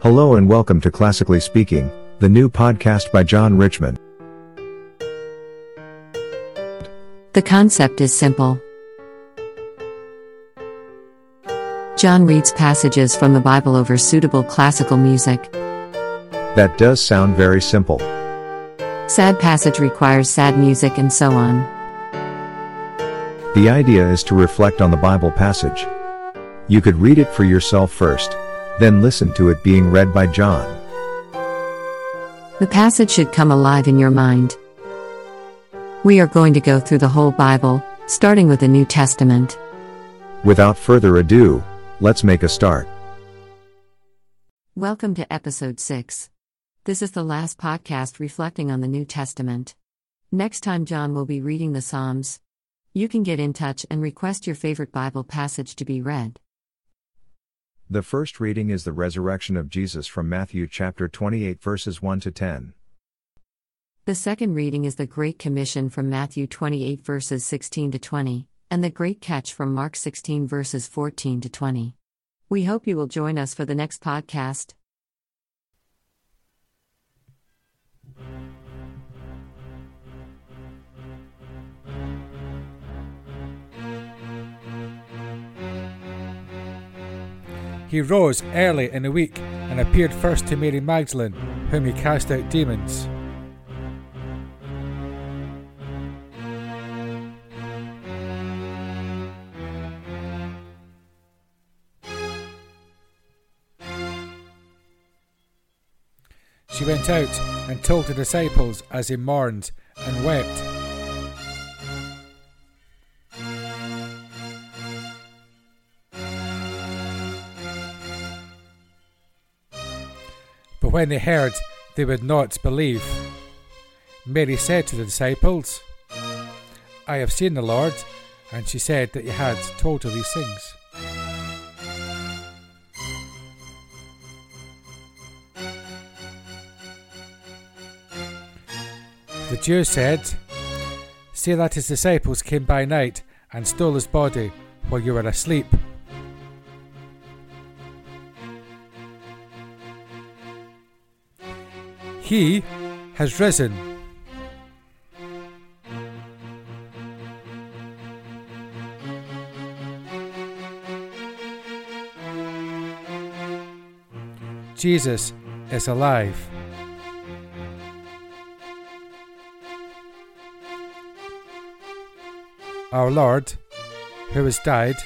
Hello and welcome to Classically Speaking, the new podcast by John Richmond. The concept is simple. John reads passages from the Bible over suitable classical music. That does sound very simple. Sad passage requires sad music and so on. The idea is to reflect on the Bible passage. You could read it for yourself first, then listen to it being read by John. The passage should come alive in your mind. We are going to go through the whole Bible, starting with the New Testament. Without further ado, let's make a start. Welcome to episode 6. This is the last podcast reflecting on the New Testament. Next time, John will be reading the Psalms. You can get in touch and request your favorite Bible passage to be read. The first reading is the resurrection of Jesus from Matthew chapter 28 verses 1 to 10. The second reading is the Great Commission from Matthew 28 verses 16 to 20, and the Great Catch from Mark 16 verses 14 to 20. We hope you will join us for the next podcast. He rose early in the week and appeared first to Mary Magdalene, whom he cast out demons. She went out and told the disciples as he mourned and wept. But when they heard, they would not believe. Mary said to the disciples, I have seen the Lord, and she said that he had told her these things. The Jews said, See that his disciples came by night and stole his body while you were asleep. He has risen. Jesus is alive. Our Lord, who has died,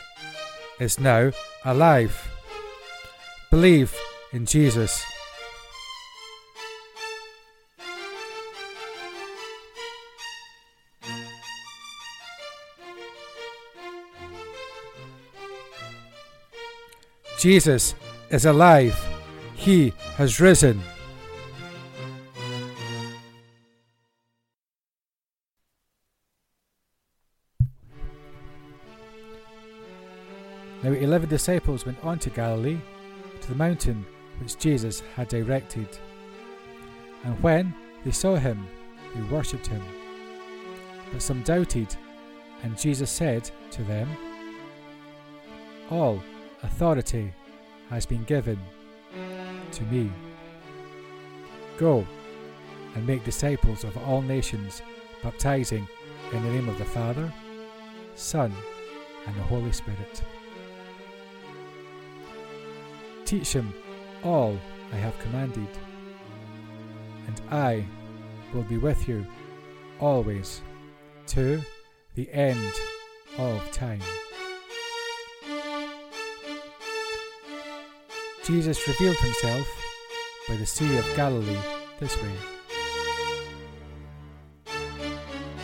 is now alive. Believe in Jesus. Jesus is alive. He has risen. Now, eleven disciples went on to Galilee, to the mountain which Jesus had directed. And when they saw him, they worshipped him. But some doubted, and Jesus said to them, All authority has been given to me. Go and make disciples of all nations, baptizing in the name of the Father, Son, and the Holy Spirit. Teach him all I have commanded, and I will be with you always to the end of time. Jesus revealed himself by the Sea of Galilee this way.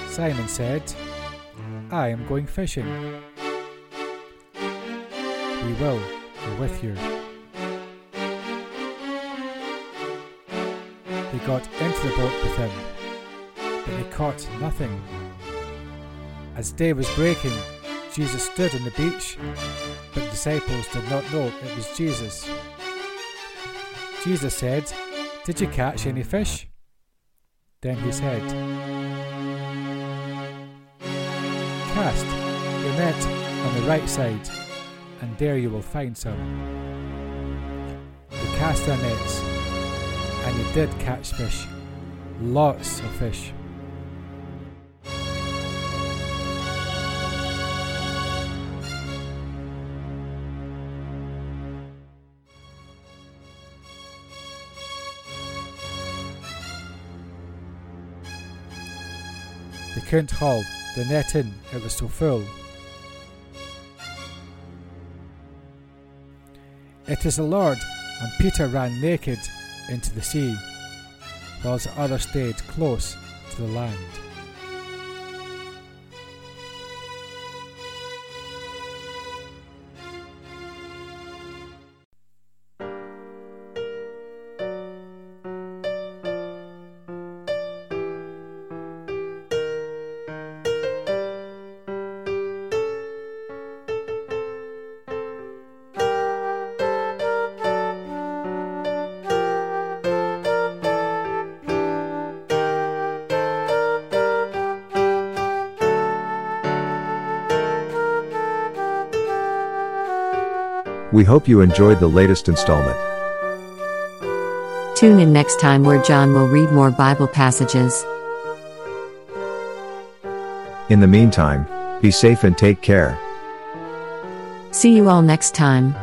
Simon said, I am going fishing. We will go with you. They got into the boat with him, but they caught nothing. As day was breaking, Jesus stood on the beach, but the disciples did not know it was Jesus. Jesus said, Did you catch any fish? Then he said, Cast your net on the right side, and there you will find some. they cast their nets, and they did catch fish. Lots of fish. They couldn't haul the net in, it was so full. It is the Lord, and Peter ran naked into the sea, whilst the other stayed close to the land. We hope you enjoyed the latest installment. Tune in next time where John will read more Bible passages. In the meantime, be safe and take care. See you all next time.